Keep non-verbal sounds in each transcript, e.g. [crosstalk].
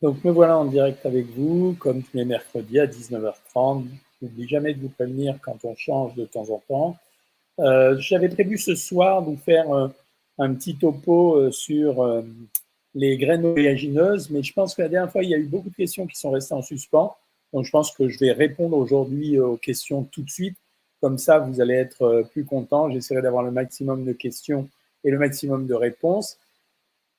Donc me voilà en direct avec vous, comme tous les mercredis à 19h30. N'oublie jamais de vous prévenir quand on change de temps en temps. Euh, j'avais prévu ce soir de vous faire euh, un petit topo euh, sur les graines oléagineuses, mais je pense que la dernière fois, il y a eu beaucoup de questions qui sont restées en suspens. Donc je pense que je vais répondre aujourd'hui aux questions tout de suite. Comme ça, vous allez être plus content. J'essaierai d'avoir le maximum de questions et le maximum de réponses.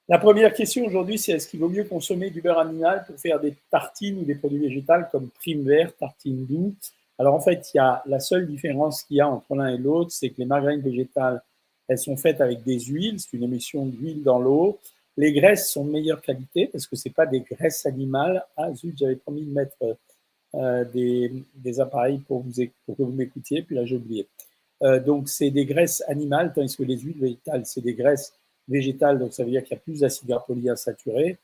La première question aujourd'hui, c'est est-ce qu'il vaut mieux consommer du beurre animal pour faire des tartines ou des produits végétaux comme prime vert, tartine doux? Alors en fait, il y a la seule différence qu'il y a entre l'un et l'autre, c'est que les margarines végétales, elles sont faites avec des huiles, c'est une émission d'huile dans l'eau. Les graisses sont de meilleure qualité parce que c'est pas des graisses animales. Ah zut, j'avais promis de mettre euh, des, appareils pour, vous, pour que vous m'écoutiez, puis là j'ai oublié. Euh, donc c'est des graisses animales, tandis que les huiles végétales, c'est des graisses végétale, donc ça veut dire qu'il y a plus d'acide gras polyinsaturé.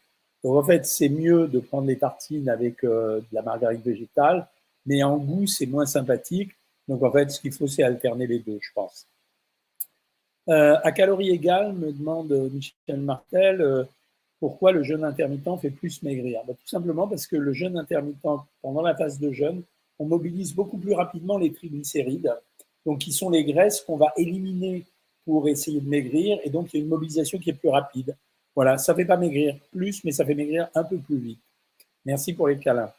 Donc en fait, c'est mieux de prendre les tartines avec euh, de la margarine végétale, mais en goût, c'est moins sympathique. Donc en fait, ce qu'il faut, c'est alterner les deux, je pense. Euh, à calories égales, me demande Michel Martel, euh, pourquoi le jeûne intermittent fait plus maigrir? Bah, Tout simplement parce que le jeûne intermittent, pendant la phase de jeûne, on mobilise beaucoup plus rapidement les triglycérides, donc qui sont les graisses qu'on va éliminer pour essayer de maigrir. Et donc, il y a une mobilisation qui est plus rapide. Voilà, ça ne fait pas maigrir plus, mais ça fait maigrir un peu plus vite. Merci pour les câlins.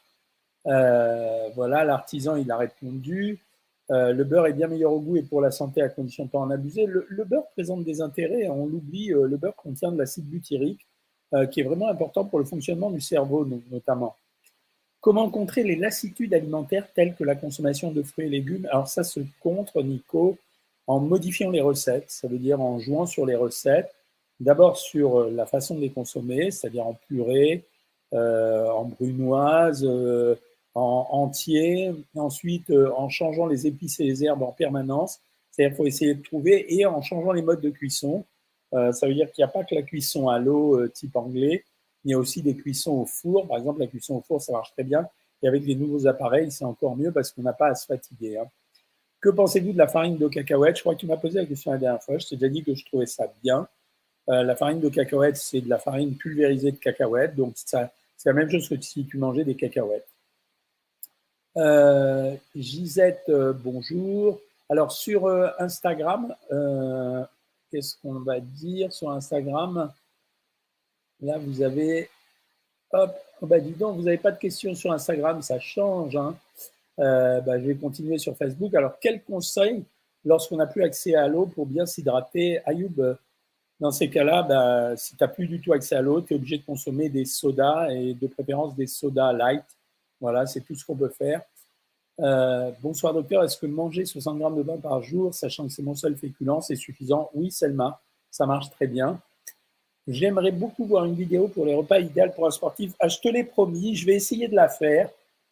Euh, voilà, l'artisan, il a répondu. Euh, le beurre est bien meilleur au goût et pour la santé à condition de ne pas en abuser. Le, beurre présente des intérêts, on l'oublie, euh, le beurre contient de l'acide butyrique, qui est vraiment important pour le fonctionnement du cerveau notamment. Comment contrer les lassitudes alimentaires telles que la consommation de fruits et légumes? Alors ça se contre, Nico, en modifiant les recettes, ça veut dire en jouant sur les recettes, d'abord sur euh, la façon de les consommer, c'est-à-dire en purée, euh, en brunoise, euh, en entier, ensuite en changeant les épices et les herbes en permanence, c'est-à-dire qu'il faut essayer de trouver, et en changeant les modes de cuisson, ça veut dire qu'il n'y a pas que la cuisson à l'eau type anglais, il y a aussi des cuissons au four, par exemple la cuisson au four ça marche très bien, et avec les nouveaux appareils c'est encore mieux parce qu'on n'a pas à se fatiguer. Hein. Que pensez-vous de la farine de cacahuète? Je crois que tu m'as posé la question la dernière fois. Je t'ai déjà dit que je trouvais ça bien. Euh, la farine de cacahuète, c'est de la farine pulvérisée de cacahuète. Donc, c'est la même chose que si tu mangeais des cacahuètes. Euh, Gisette, euh, bonjour. Alors, sur Instagram, qu'est-ce qu'on va dire sur Instagram? Là, vous avez. Hop, oh bah dis donc, vous n'avez pas de questions sur Instagram, ça change. Hein. Euh, bah, je vais continuer sur Facebook. Alors, quel conseil lorsqu'on n'a plus accès à l'eau pour bien s'hydrater Ayoub, euh, dans ces cas-là, bah, si tu n'as plus du tout accès à l'eau, tu es obligé de consommer des sodas et de préférence des sodas light. Voilà, c'est tout ce qu'on peut faire. Euh, bonsoir docteur, est-ce que manger 60 grammes de pain par jour, sachant que c'est mon seul féculent, c'est suffisant? Oui, Selma, ça marche très bien. J'aimerais beaucoup voir une vidéo pour les repas idéaux pour un sportif. Ah, je te l'ai promis, je vais essayer de la faire.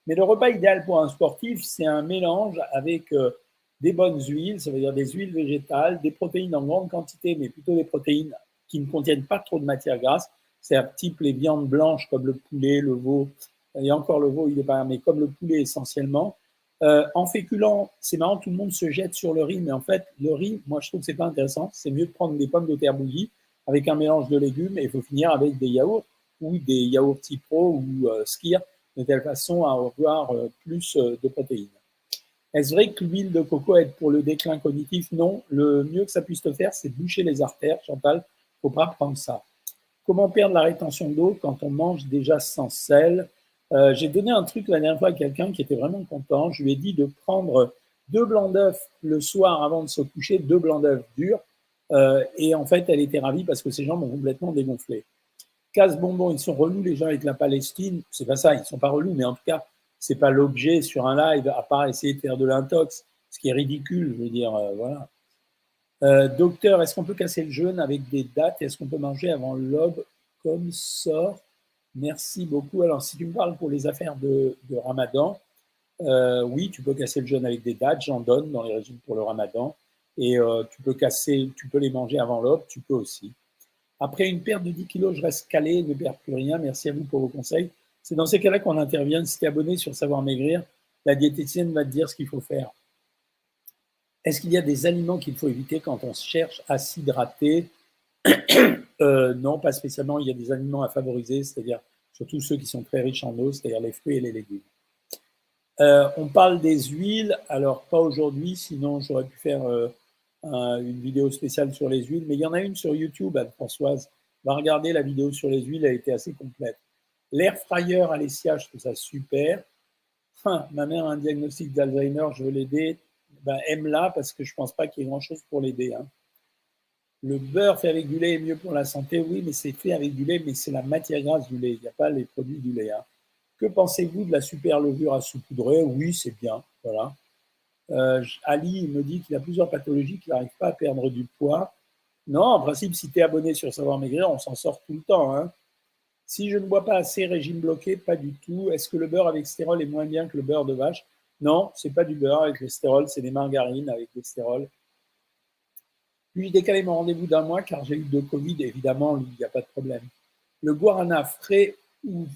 Mais le repas idéal pour un sportif, c'est un mélange avec euh, des bonnes huiles, ça veut dire des huiles végétales, des protéines en grande quantité, mais plutôt des protéines qui ne contiennent pas trop de matière grasse, c'est-à-dire type les viandes blanches comme le poulet, le veau, et encore le veau, il est pas, mais comme le poulet essentiellement. Euh, en féculent, c'est marrant, tout le monde se jette sur le riz, mais en fait, le riz, moi je trouve que c'est pas intéressant. C'est mieux de prendre des pommes de terre bouillies avec un mélange de légumes et il faut finir avec des yaourts ou des yaourts Tipro ou euh, de telle façon à avoir euh, plus euh, de protéines. Est-ce vrai que l'huile de coco aide pour le déclin cognitif? Non. Le mieux que ça puisse te faire, c'est boucher les artères, Chantal. Il ne faut pas prendre ça. Comment perdre la rétention d'eau quand on mange déjà sans sel? Euh, J'ai donné un truc la dernière fois à quelqu'un qui était vraiment content. Je lui ai dit de prendre deux blancs d'œufs le soir avant de se coucher, deux blancs d'œufs durs. et en fait, elle était ravie parce que ses jambes ont complètement dégonflé casse-bonbon, ils sont relous les gens avec la Palestine. C'est pas ça, ils sont pas relous, mais en tout cas, c'est pas l'objet sur un live, à part essayer de faire de l'intox, ce qui est ridicule, je veux dire, euh, voilà. Euh, docteur, est-ce qu'on peut casser le jeûne avec des dates Est-ce qu'on peut manger avant l'aube comme sort? Merci beaucoup. Alors, si tu me parles pour les affaires de, Ramadan, euh, oui, tu peux casser le jeûne avec des dates. J'en donne dans les régimes pour le Ramadan. Et tu peux casser, tu peux les manger avant l'aube, tu peux aussi. Après une perte de 10 kilos, je reste calé, ne perds plus rien. Merci à vous pour vos conseils. C'est dans ces cas-là qu'on intervient. Si tu es abonné sur Savoir Maigrir, la diététicienne va te dire ce qu'il faut faire. Est-ce qu'il y a des aliments qu'il faut éviter quand on cherche à s'hydrater? [coughs] Euh, Non, pas spécialement. Il y a des aliments à favoriser, c'est-à-dire surtout ceux qui sont très riches en eau, c'est-à-dire les fruits et les légumes. Euh, on parle des huiles, alors pas aujourd'hui, sinon j'aurais pu faire euh, une vidéo spéciale sur les huiles, mais il y en a une sur YouTube, Anne-Françoise. Va regarder la vidéo sur les huiles, elle a été assez complète. L'air fryer Alessia, je trouve ça super. Enfin, ma mère a un diagnostic d'Alzheimer, je veux l'aider. Ben, aime-la parce que je ne pense pas qu'il y ait grand-chose pour l'aider. Hein. Le beurre fait avec du est mieux pour la santé, oui, mais c'est fait avec du lait, mais c'est la matière grasse du lait, il n'y a pas les produits du lait. Hein. Que pensez-vous de la super levure à saupoudrer Oui, c'est bien. Voilà. Euh, Ali me dit qu'il a plusieurs pathologies, qu'il n'arrive pas à perdre du poids. Non, en principe, si tu es abonné sur Savoir Maigrir, on s'en sort tout le temps. Hein. Si je ne bois pas assez, régime bloqué, pas du tout. Est-ce que le beurre avec stérol est moins bien que le beurre de vache? Non, c'est pas du beurre avec le stérol, c'est des margarines avec le stérol. Puis j'ai décalé mon rendez-vous d'un mois car j'ai eu de Covid, évidemment, il n'y a pas de problème. Le guarana frais ou,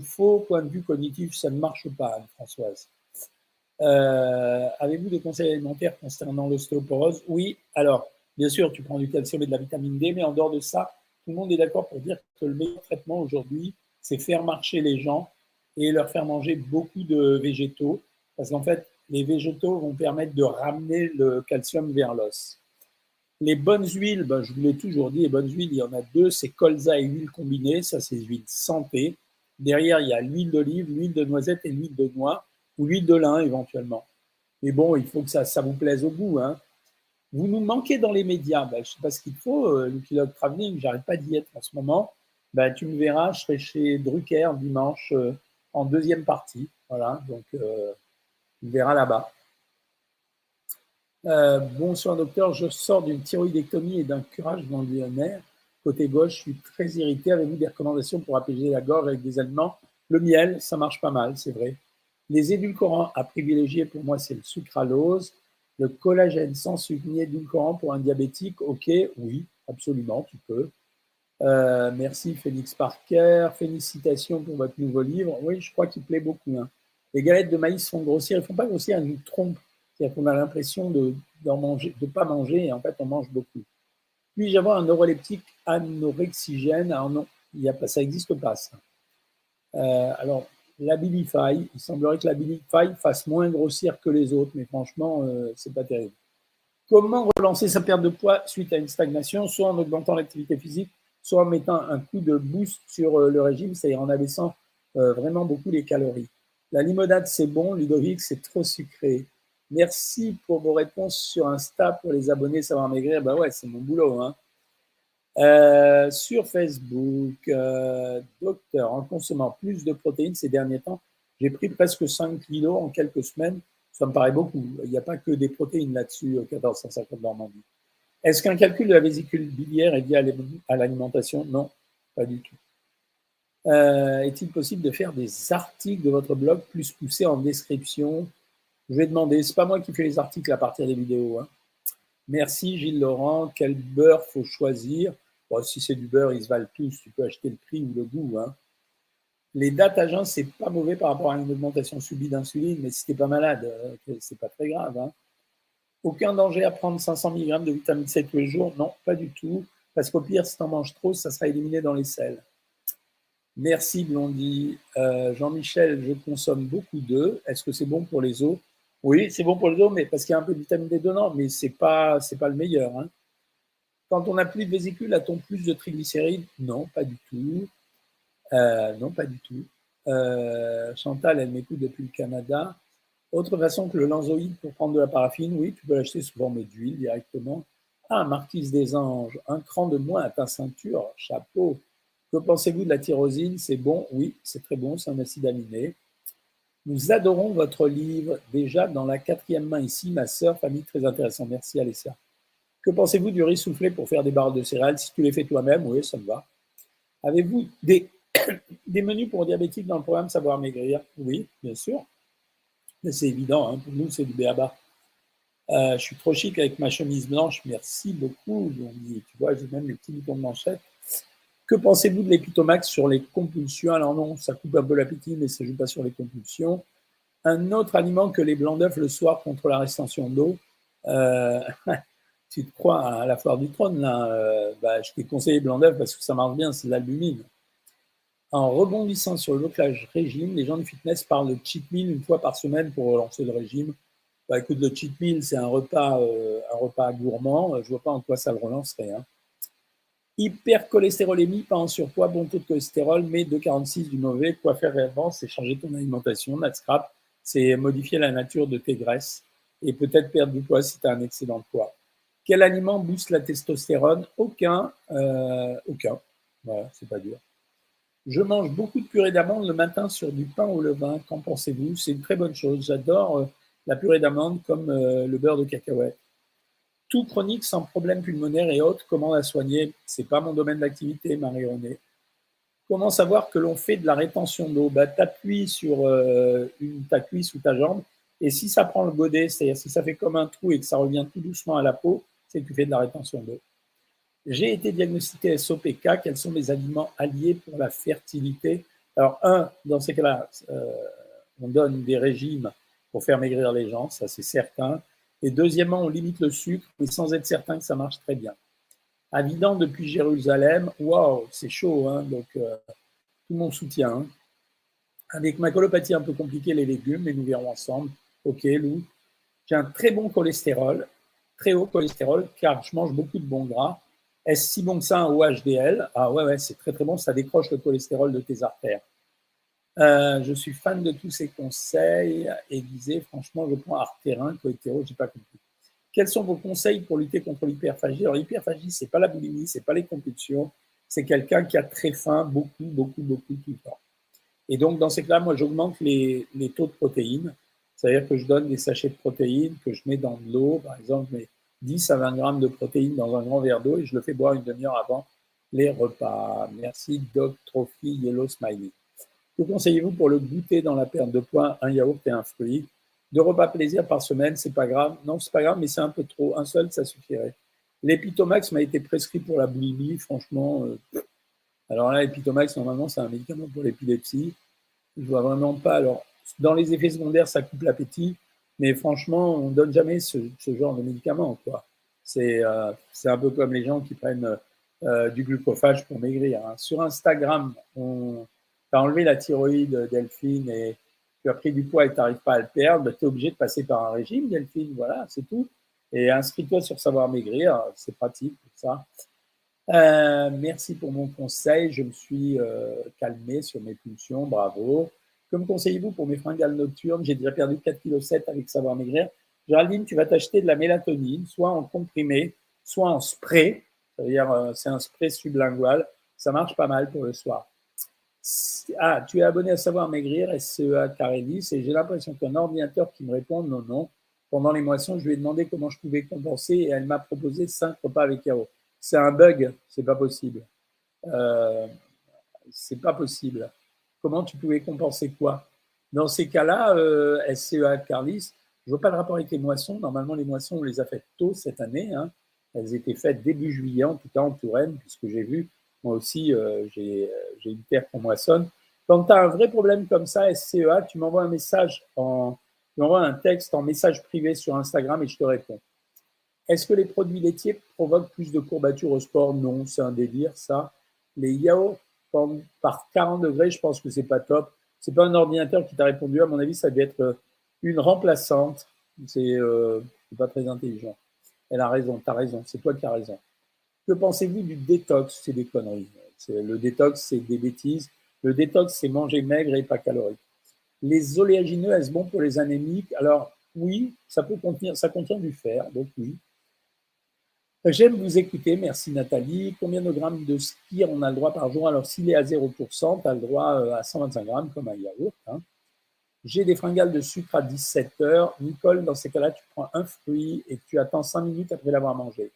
faux, point de vue cognitif, ça ne marche pas, Anne-Françoise. Euh, avez-vous des conseils alimentaires concernant l'ostéoporose Oui, alors, bien sûr, tu prends du calcium et de la vitamine D, mais en dehors de ça, tout le monde est d'accord pour dire que le meilleur traitement aujourd'hui, c'est faire marcher les gens et leur faire manger beaucoup de végétaux, parce qu'en fait, les végétaux vont permettre de ramener le calcium vers l'os. Les bonnes huiles, ben, je vous l'ai toujours dit, les bonnes huiles, il y en a deux, c'est colza et huile combinée, ça c'est huile santé. Derrière, il y a l'huile d'olive, l'huile de noisette et l'huile de noix, ou l'huile de lin éventuellement. Mais bon, il faut que ça, vous plaise au goût. Hein. Vous nous manquez dans les médias, ben, je ne sais pas ce qu'il faut, euh, le pilote travelling, j'arrête pas d'y être en ce moment. Ben, tu me verras, je serai chez Drucker dimanche euh, en deuxième partie. Voilà, donc euh, tu me verras là-bas. Euh, bonsoir docteur, je sors d'une thyroïdectomie et d'un curage ganglionnaire. Côté gauche, je suis très irrité. Avez-vous des recommandations pour apaiser la gorge avec des aliments? Le miel, ça marche pas mal, c'est vrai. Les édulcorants à privilégier, pour moi, c'est le sucralose. Le collagène sans sucre ni édulcorant pour un diabétique, ok, oui, absolument, tu peux. Euh, merci Félix Parker. Félicitations pour votre nouveau livre. Oui, je crois qu'il plaît beaucoup. Hein. Les galettes de maïs font grossir. Ils ne font pas grossir, elles nous trompent. C'est-à-dire qu'on a l'impression de ne pas manger et en fait on mange beaucoup. Puis-je avoir un neuroleptique anorexigène? Alors non, il y a pas, ça n'existe pas ça. Euh, alors, l'Abilify, il semblerait que l'Abilify fasse moins grossir que les autres, mais franchement, euh, c'est pas terrible. Comment relancer sa perte de poids suite à une stagnation, soit en augmentant l'activité physique, soit en mettant un coup de boost sur euh, le régime, c'est-à-dire en abaissant vraiment beaucoup les calories. La limonade, c'est bon, Ludovic, c'est trop sucré. Merci pour vos réponses sur Insta pour les abonnés Savoir Maigrir. Ben ouais, c'est mon boulot. Hein. Euh, sur Facebook, euh, docteur, en consommant plus de protéines ces derniers temps, j'ai pris presque 5 kilos en quelques semaines. Ça me paraît beaucoup. Il n'y a pas que des protéines là-dessus, 1450 Normandie. Est-ce qu'un calcul de la vésicule biliaire est lié à l'alimentation? Non, pas du tout. Euh, est-il possible de faire des articles de votre blog plus poussés en description? Je vais demander, c'est pas moi qui fais les articles à partir des vidéos. Hein. Merci Gilles Laurent. Quel beurre faut choisir? Si c'est du beurre, ils se valent tous. Tu peux acheter le prix ou le goût. Hein. Les dates à jeun, c'est pas mauvais par rapport à une augmentation subie d'insuline, mais si t'es pas malade, euh, c'est pas très grave. Hein. Aucun danger à prendre 500 mg de vitamine C tous les jours Non, pas du tout. Parce qu'au pire, si tu en manges trop, ça sera éliminé dans les selles. Merci Blondie. Euh, Jean-Michel, je consomme beaucoup d'œufs. Est-ce que c'est bon pour les os? Oui, c'est bon pour le dos, mais parce qu'il y a un peu de vitamine D dedans, mais ce n'est pas, pas le meilleur. Hein. Quand on n'a plus de vésicule, a-t-on plus de triglycérides? Non, pas du tout. Euh, non, pas du tout. Euh, Chantal, elle m'écoute depuis le Canada. Autre façon que le lanzoïde pour prendre de la paraffine, oui, tu peux l'acheter sous forme d'huile directement. Ah, Marquise des Anges, un cran de moins à ta ceinture, chapeau. Que pensez-vous de la tyrosine? C'est bon Oui, c'est très bon, c'est un acide aminé. Nous adorons votre livre, déjà dans la quatrième main ici, ma sœur, famille très intéressante. Merci Alessia. Que pensez-vous du riz soufflé pour faire des barres de céréales? Si tu les fais toi-même, oui, ça me va. Avez-vous [coughs] des, menus pour diabétiques dans le programme Savoir Maigrir? Oui, bien sûr. Mais c'est évident, hein, pour nous, c'est du béaba. Euh, je suis trop chic avec ma chemise blanche, merci beaucoup. tu vois, j'ai même les petits boutons de manchette. Que pensez-vous de l'épitomax sur les compulsions? Alors non, ça coupe un peu l'appétit, mais ça ne joue pas sur les compulsions. Un autre aliment que les blancs d'œufs le soir contre la rétention d'eau. Euh, [laughs] tu te crois à la foire du trône, là. Euh, bah, je t'ai conseillé blanc d'œuf parce que ça marche bien, c'est l'albumine. En rebondissant sur le blocage régime, les gens du fitness parlent de cheat meal une fois par semaine pour relancer le régime. Bah, écoute, le cheat meal, c'est un repas, euh, un repas gourmand. Je vois pas en quoi ça le relancerait. Hein. Hypercholestérolémie, pas en surpoids, bon taux de cholestérol, mais 2,46 du mauvais. Quoi faire réellement C'est changer ton alimentation. scrap, c'est modifier la nature de tes graisses et peut-être perdre du poids si tu as un excédent de poids. Quel aliment booste la testostérone? Aucun. Euh, aucun. Voilà, c'est pas dur. Je mange beaucoup de purée d'amandes le matin sur du pain au levain. Qu'en pensez-vous? C'est une très bonne chose. J'adore euh, la purée d'amandes comme euh, le beurre de cacahuète. Tout chronique sans problème pulmonaire et autres, comment la soigner? C'est pas mon domaine d'activité, Marie-Renée. Comment savoir que l'on fait de la rétention d'eau? Bah, Tu appuies sur ta cuisse ou ta jambe et si ça prend le godet, c'est-à-dire si ça fait comme un trou et que ça revient tout doucement à la peau, tu fais de la rétention d'eau. J'ai été diagnostiqué SOPK. Quels sont les aliments alliés pour la fertilité? Alors, un, dans ces cas-là, euh, on donne des régimes pour faire maigrir les gens, ça c'est certain. Et deuxièmement, on limite le sucre, mais sans être certain que ça marche très bien. Avidant depuis Jérusalem, waouh, c'est chaud, hein, donc euh, tout mon soutien. Hein. Avec ma colopathie un peu compliquée, les légumes, mais nous verrons ensemble. Ok, Lou. J'ai un très bon cholestérol, très haut cholestérol, car je mange beaucoup de bons gras. Est-ce si bon que ça au HDL Ah ouais, ouais, c'est très très bon, ça décroche le cholestérol de tes artères. Euh, je suis fan de tous ces conseils. Élisée, franchement, je prends artérin, cohétéro, j'ai pas compris. Quels sont vos conseils pour lutter contre l'hyperphagie? Alors, l'hyperphagie, c'est pas la boulimie, c'est pas les compulsions, c'est quelqu'un qui a très faim, beaucoup, beaucoup, beaucoup tout le temps. Et donc, dans ces cas-là, moi, j'augmente les, les, taux de protéines. C'est-à-dire que je donne des sachets de protéines que je mets dans de l'eau, par exemple, mets 10 à 20 grammes de protéines dans un grand verre d'eau et je le fais boire une demi-heure avant les repas. Merci Doc Trophy Yellow Smiley. Que conseillez-vous pour le goûter dans la perte de poids Un yaourt et un fruit? Deux repas plaisir par semaine, c'est pas grave. Non, c'est pas grave, mais c'est un peu trop. Un seul, ça suffirait. L'Epitomax m'a été prescrit pour la boulimie, franchement. Euh, alors là, l'Epitomax, normalement, c'est un médicament pour l'épilepsie. Je vois vraiment pas. Alors, dans les effets secondaires, ça coupe l'appétit, mais franchement, on ne donne jamais ce, genre de médicament. C'est, euh, c'est un peu comme les gens qui prennent euh, du glucophage pour maigrir. Hein. Sur Instagram, on a enlevé la thyroïde, Delphine, et tu as pris du poids et tu n'arrives pas à le perdre, tu es obligé de passer par un régime, Delphine, voilà, c'est tout. Et inscris-toi sur Savoir Maigrir, c'est pratique pour ça. Euh, merci pour mon conseil, je me suis calmé sur mes pulsions, bravo. Que me conseillez-vous pour mes fringales nocturnes? J'ai déjà perdu 4,7 kg avec Savoir Maigrir. Géraldine, tu vas t'acheter de la mélatonine, soit en comprimé, soit en spray. C'est-à-dire, euh, c'est un spray sublingual. Ça marche pas mal pour le soir. Ah, tu es abonné à Savoir Maigrir, SCEA Carélis, et j'ai l'impression qu'un ordinateur qui me répond non, non. Pendant les moissons, je lui ai demandé comment je pouvais compenser et elle m'a proposé 5 repas avec Yao. C'est un bug, c'est pas possible. Euh, c'est pas possible comment tu pouvais compenser quoi? Dans ces cas-là, euh, SCEA Carlis, je ne vois pas le rapport avec les moissons. Normalement, les moissons, on les a faites tôt cette année. Hein. Elles étaient faites début juillet, en tout cas en Touraine, puisque j'ai vu, moi aussi, euh, euh, j'ai une terre qu'on moissonne. Quand tu as un vrai problème comme ça, SCEA, tu m'envoies un message, tu m'envoies un texte en message privé sur Instagram et je te réponds. Est-ce que les produits laitiers provoquent plus de courbatures au sport? Non, c'est un délire, ça. Les yaourts par 40 degrés, je pense que c'est pas top. C'est pas un ordinateur qui t'a répondu. À mon avis, ça doit être euh, une remplaçante. C'est euh, pas très intelligent. Elle a raison, tu as raison, c'est toi qui as raison. Que pensez-vous du détox? C'est des conneries. Le détox, c'est des bêtises. Le détox, c'est manger maigre et pas calorique. Les oléagineux, est-ce bon pour les anémiques? Alors, oui, ça peut contenir, ça contient du fer, donc oui. J'aime vous écouter, merci Nathalie. Combien de grammes de spire on a le droit par jour? Alors s'il est à 0%, tu as le droit euh, à 125 grammes comme un yaourt. Hein. J'ai des fringales de sucre à 17 heures. Nicole, dans ces cas-là, tu prends un fruit et tu attends 5 minutes après l'avoir mangé.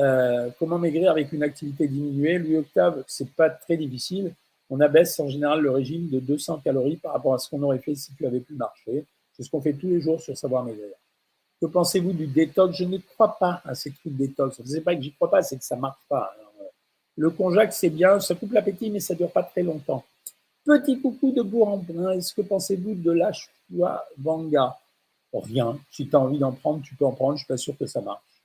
Euh, comment maigrir avec une activité diminuée? Louis Octave, c'est pas très difficile. On abaisse en général le régime de 200 calories par rapport à ce qu'on aurait fait si tu avais pu marcher. C'est ce qu'on fait tous les jours sur Savoir Maigrir. Que pensez-vous du détox? Je ne crois pas à ces trucs détox. Ce n'est pas que j'y crois pas, c'est que ça marche pas. Euh, le konjac, c'est bien, ça coupe l'appétit, mais ça dure pas très longtemps. Petit coucou de Bourg-en-Brun, est-ce que pensez-vous de vanga? Rien. Si tu as envie d'en prendre, tu peux en prendre, je suis pas sûr que ça marche.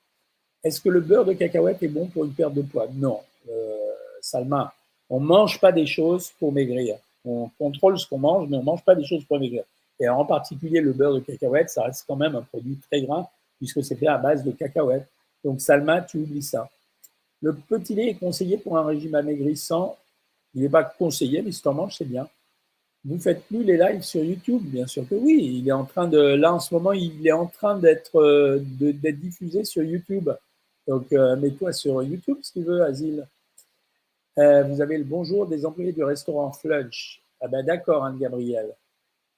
Est-ce que le beurre de cacahuète est bon pour une perte de poids? Non. Euh, Salma, On ne mange pas des choses pour maigrir. On contrôle ce qu'on mange, mais on ne mange pas des choses pour maigrir. Et en particulier, le beurre de cacahuète, ça reste quand même un produit très gras, puisque c'est fait à base de cacahuètes. Donc, Salma, tu oublies ça. Le petit lait est conseillé pour un régime amaigrissant. Il n'est pas conseillé, mais si tu en manges, c'est bien. Vous faites plus les lives sur YouTube Bien sûr que oui. Il est en train de, là en ce moment, il est en train d'être euh, d'être diffusé sur YouTube. Donc euh, mets-toi sur YouTube si tu veux, Asile. Euh, vous avez le bonjour des employés du restaurant Flunch. Ah ben d'accord, Anne-Gabriel.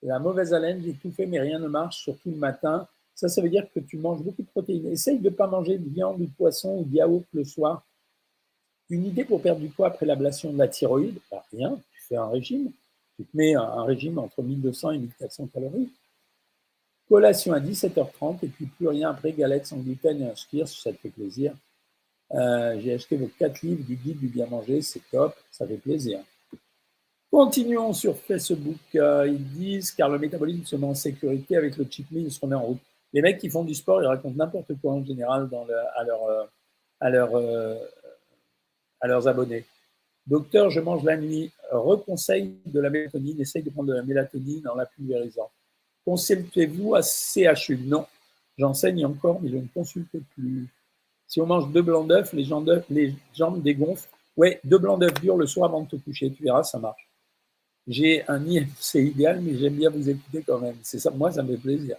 La mauvaise haleine, j'ai tout fait, mais rien ne marche, surtout le matin. Ça, ça veut dire que tu manges beaucoup de protéines. Essaye de ne pas manger de viande ou de poisson ou de yaourt le soir. Une idée pour perdre du poids après l'ablation de la thyroïde bah, Rien, tu fais un régime. Tu te mets un régime entre 1200 et 1400 calories. Collation à 17h30 et puis plus rien après, galette sans gluten et un skier, si ça te fait plaisir. Euh, j'ai acheté vos 4 livres du guide du bien manger, c'est top, ça fait plaisir. Continuons sur Facebook. Euh, ils disent car le métabolisme se met en sécurité avec le cheat meal, il se remet en route. Les mecs qui font du sport, ils racontent n'importe quoi en général euh, leur, à leurs abonnés. Docteur, je mange la nuit. Reconseille de la mélatonine. Essaye de prendre de la mélatonine en la pulvérisant. Consultez-vous à CHU Non. J'enseigne encore, mais je ne consulte plus. Si on mange deux blancs d'œufs, les, les jambes dégonflent. Ouais, deux blancs d'œufs durs le soir avant de te coucher. Tu verras, ça marche. J'ai un IMC idéal, mais j'aime bien vous écouter quand même. C'est ça, moi, ça me fait plaisir.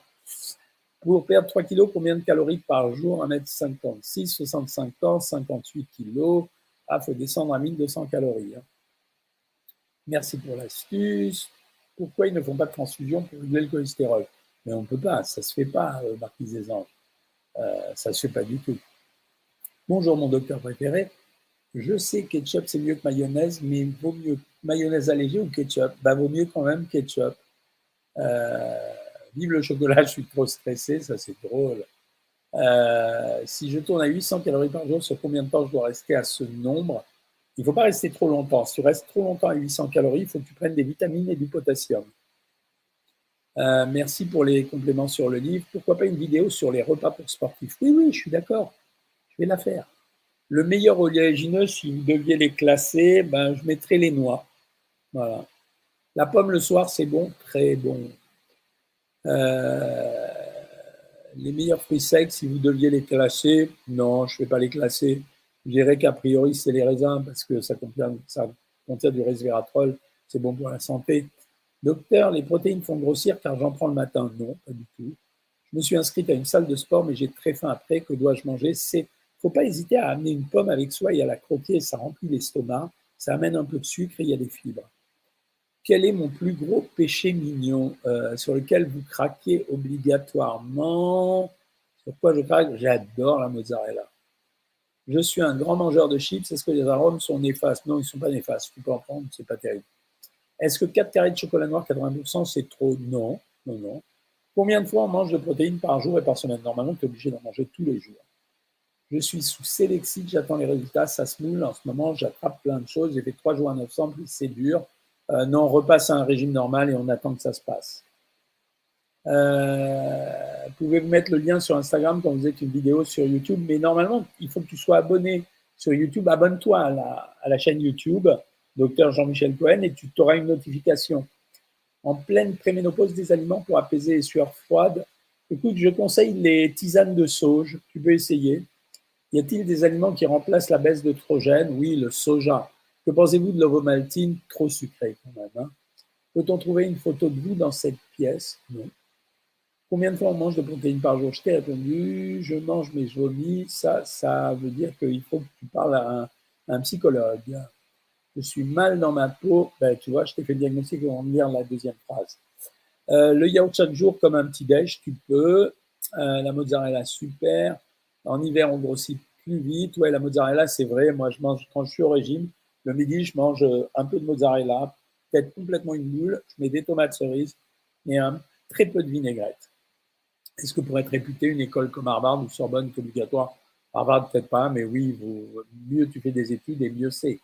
Pour perdre 3 kilos, combien de calories par jour 1m56, 65 ans, 58 kilos. Ah, il faut descendre à 1200 calories. Hein. Merci pour l'astuce. Pourquoi ils ne font pas de transfusion pour régler le cholestérol? Mais on ne peut pas, ça ne se fait pas, euh, Marquise des Anges. Euh, ça ne se fait pas du tout. Bonjour mon docteur préféré. Je sais ketchup c'est mieux que mayonnaise, mais vaut mieux mayonnaise allégée ou ketchup? Bah vaut mieux quand même ketchup. Euh, vive le chocolat, [laughs] je suis trop stressé, ça c'est drôle. Euh, si je tourne à 800 calories par jour, sur combien de temps je dois rester à ce nombre? Il ne faut pas rester trop longtemps. Si tu restes trop longtemps à 800 calories, il faut que tu prennes des vitamines et du potassium. Euh, merci pour les compléments sur le livre. Pourquoi pas une vidéo sur les repas pour sportifs? Oui, oui, je suis d'accord. Je vais la faire. Le meilleur oléagineux, si vous deviez les classer, ben, je mettrais les noix. Voilà. La pomme le soir, c'est bon, très bon. Euh, les meilleurs fruits secs, si vous deviez les classer, non, je ne vais pas les classer. Je dirais qu'a priori, c'est les raisins parce que ça contient, du resveratrol, c'est bon pour la santé. Docteur, les protéines font grossir car j'en prends le matin. Non, pas du tout. Je me suis inscrite à une salle de sport, mais j'ai très faim après. Que dois-je manger? C'est, faut pas hésiter à amener une pomme avec soi et à la croquer. Ça remplit l'estomac, ça amène un peu de sucre et il y a des fibres. Quel est mon plus gros péché mignon euh, sur lequel vous craquez obligatoirement? Sur quoi je craque? J'adore la mozzarella. Je suis un grand mangeur de chips. Est-ce que les arômes sont néfastes? Non, ils ne sont pas néfastes. Tu peux en prendre, c'est pas terrible. Est-ce que 4 carrés de chocolat noir 80% c'est trop? Non, non, non. Combien de fois on mange de protéines par jour et par semaine? Normalement, tu es obligé d'en manger tous les jours. Je suis sous Sélexique, j'attends les résultats, ça se moule. En ce moment, j'attrape plein de choses. J'ai fait 3 jours à 900, plus c'est dur. Euh, non, on repasse à un régime normal et on attend que ça se passe. Euh, pouvez-vous mettre le lien sur Instagram quand vous êtes une vidéo sur YouTube, mais normalement, il faut que tu sois abonné sur YouTube. Abonne-toi à la, chaîne YouTube, docteur Jean-Michel Cohen, et tu auras une notification. En pleine préménopause des aliments pour apaiser les sueurs froides. Écoute, je conseille les tisanes de sauge. Tu peux essayer. Y a-t-il des aliments qui remplacent la baisse d'œstrogène Oui, le soja. Que pensez-vous de l'ovomaltine Trop sucré quand même. Hein? Peut-on trouver une photo de vous dans cette pièce? Non. Combien de fois on mange de protéines par jour? Je t'ai répondu, je mange mes vomis. Ça, ça veut dire qu'il faut que tu parles à un, psychologue. Je suis mal dans ma peau. Ben, tu vois, je t'ai fait le diagnostic, on va lire la deuxième phrase. Euh, le yaourt chaque jour comme un petit déj, tu peux. Euh, la mozzarella, super. En hiver, on grossit plus vite. Ouais, la mozzarella, c'est vrai. Moi, je mange quand je suis au régime. Le midi, je mange un peu de mozzarella, peut-être complètement une boule, je mets des tomates cerises et un, très peu de vinaigrette. Est-ce que pour être réputé, une école comme Harvard ou Sorbonne est obligatoire Harvard, peut-être pas, mais oui, mieux tu fais des études et mieux c'est.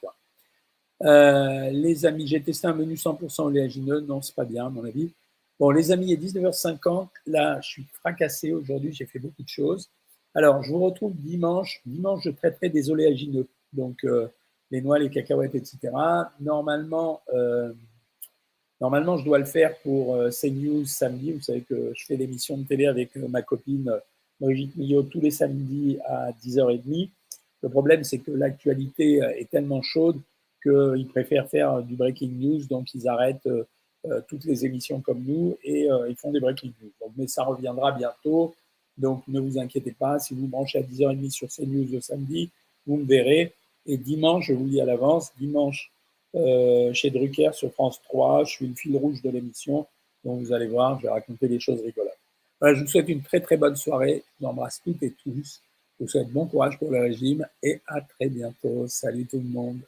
Euh, les amis, j'ai testé un menu 100% oléagineux. Non, c'est pas bien, à mon avis. Bon, les amis, il est 19h50. Là, je suis fracassé aujourd'hui. J'ai fait beaucoup de choses. Alors, je vous retrouve dimanche. Dimanche, je traiterai des oléagineux. Donc, euh, les noix, les cacahuètes, etc. Normalement, euh, normalement, je dois le faire pour euh, CNews samedi. Vous savez que je fais l'émission de télé avec ma copine Brigitte Millot tous les samedis à 10h30. Le problème, c'est que l'actualité est tellement chaude qu'ils préfèrent faire du breaking news, donc ils arrêtent toutes les émissions comme nous et ils font des breaking news. mais ça reviendra bientôt, donc ne vous inquiétez pas. Si vous branchez à 10h30 sur CNews le samedi, vous me verrez. Et dimanche, je vous dis à l'avance, dimanche euh, chez Drucker sur France 3, je suis le fil rouge de l'émission. Donc vous allez voir, je vais raconter des choses rigolotes. je vous souhaite une très très bonne soirée. J'embrasse toutes et tous. Je vous souhaite bon courage pour le régime et à très bientôt. Salut tout le monde.